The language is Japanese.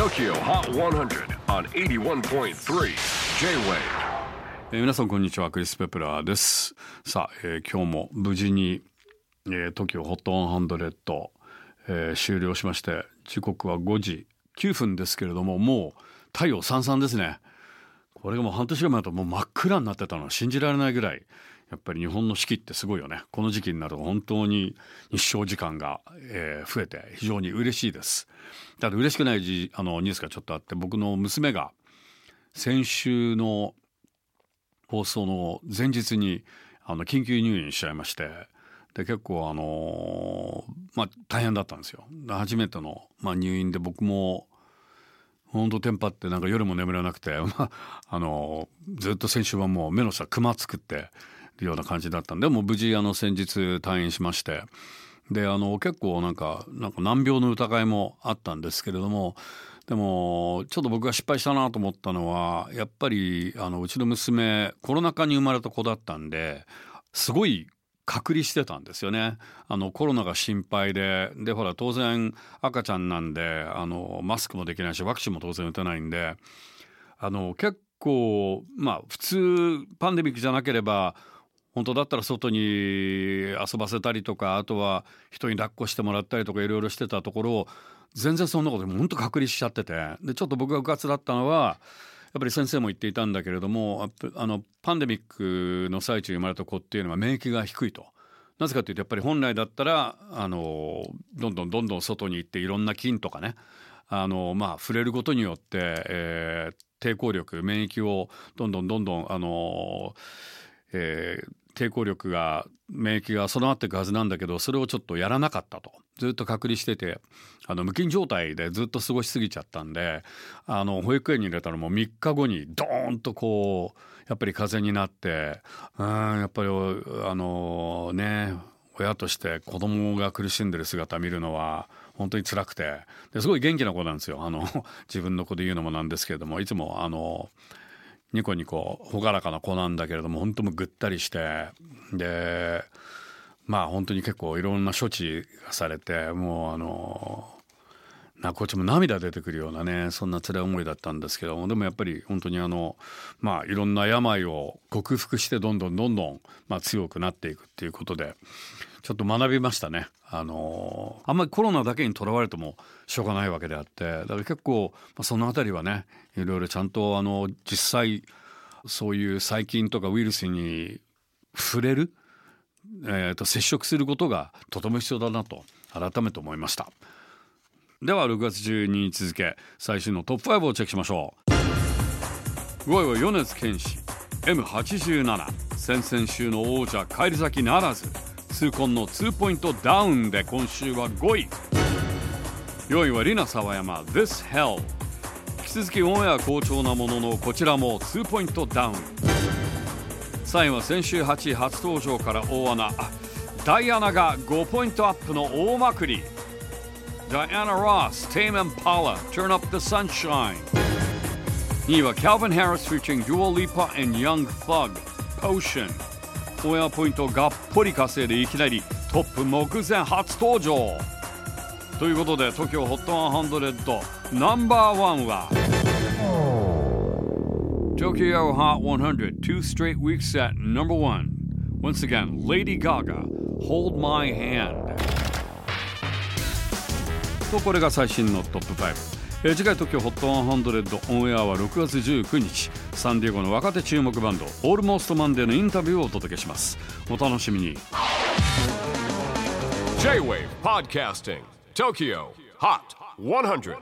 TOKYO HOT 100 on 81.3 J-WAVE. えー皆さんこんにちはクリス・ペプラーです。さあ、えー今日も無事に、えー、TOKIOHOT100、えー終了しまして時刻は5時9分ですけれどももう太陽さんさんですね。これがもう半年ぐらい前だともう真っ暗になってたの信じられないぐらいやっぱり日本の四季ってすごいよね。この時期になると本当に日照時間が、えー増えて非常に嬉しいです。ただ嬉しくないじあのニュースがちょっとあって僕の娘が先週の放送の前日にあの緊急入院しちゃいましてで結構あのまあ大変だったんですよ。初めての、まあ、入院で僕も本当テンパってなんか夜も眠れなくて、まあ、あのずっと先週はもう目の下クマ作ってような感じだったんでもう無事あの先日退院しまして。であの結構なんかなんか難病の疑いもあったんですけれどもでもちょっと僕が失敗したなと思ったのはやっぱりあのうちの娘コロナ禍に生まれた子だったんですごい隔離してたんですよね。あのコロナが心配ででほら当然赤ちゃんなんであのマスクもできないしワクチンも当然打てないんであの結構まあ普通パンデミックじゃなければ本当だったら外に遊ばせたりとかあとは人に抱っこしてもらったりとかいろいろしてたところを全然そんなことでも本当隔離しちゃっててでちょっと僕がうかつだったのはやっぱり先生も言っていたんだけれどもあのパンデミックの最中に生まれた子っていうのは免疫が低いと。なぜかというとやっぱり本来だったらあのどんどんどんどん外に行っていろんな菌とかねあのまあ触れることによって、えー抵抗力免疫をどんどんどんどんあの、えー抵抗力が免疫が備わっていくはずなんだけどそれをちょっとやらなかったと。ずっと隔離しててあの無菌状態でずっと過ごしすぎちゃったんであの保育園に入れたらも3日後にドーンとこうやっぱり風邪になってうんやっぱりあのね親として子供が苦しんでる姿見るのは本当に辛くて。ですごい元気な子なんですよ。あの 自分の子で言うのもなんですけれどもいつもあのニコニコ朗らかな子なんだけれども本当もぐったりしてでまあ本当に結構いろんな処置がされてもうあのなこっちも涙出てくるようなねそんな辛い思いだったんですけどもでもやっぱり本当にあのまあいろんな病を克服してどんどんどんどん、まあ、強くなっていくっていうことでちょっと学びましたね。あのあんまりコロナだけにとらわれてもしょうがないわけであってだから結構、まあ、その辺りはねいろいろちゃんとあの実際そういう細菌とかウイルスに触れる、えー、と接触することがとても必要だなと改めて思いました。では6月12日続け最新のトップ5をチェックしましょう。5位は米津玄師 M87 先々週の王者返り咲きならず。痛恨の2ポイントダウンで今週は5位4位はリナ沢山 This Hell 引き続きオンエア好調なもののこちらも2ポイントダウン3位は先週8位初登場から大穴ダイアナが5ポイントアップの大まくり Diana Ross, Tame Impala, Turn Up the Sunshine. 2位は Calvin Harris featuring Dua Lipa and Young Thug, Potion. オンエアポイントをがっぽり稼いでいきなりトップ目前初登場。ということで TOKYOHOT100 ナンバーワンは Tokyo Hot 100 two straight weeks at number one. Once again, Lady Gaga, Hold My Hand. とこれが最新のトップ5、えー次回 TOKYOHOT100 オンエアは6月19日。サンディエゴの若手注目バンドオールモーストマンデーのインタビューをお届けします。お楽しみに。J-WAVE PODCASTING TOKYO HOT 100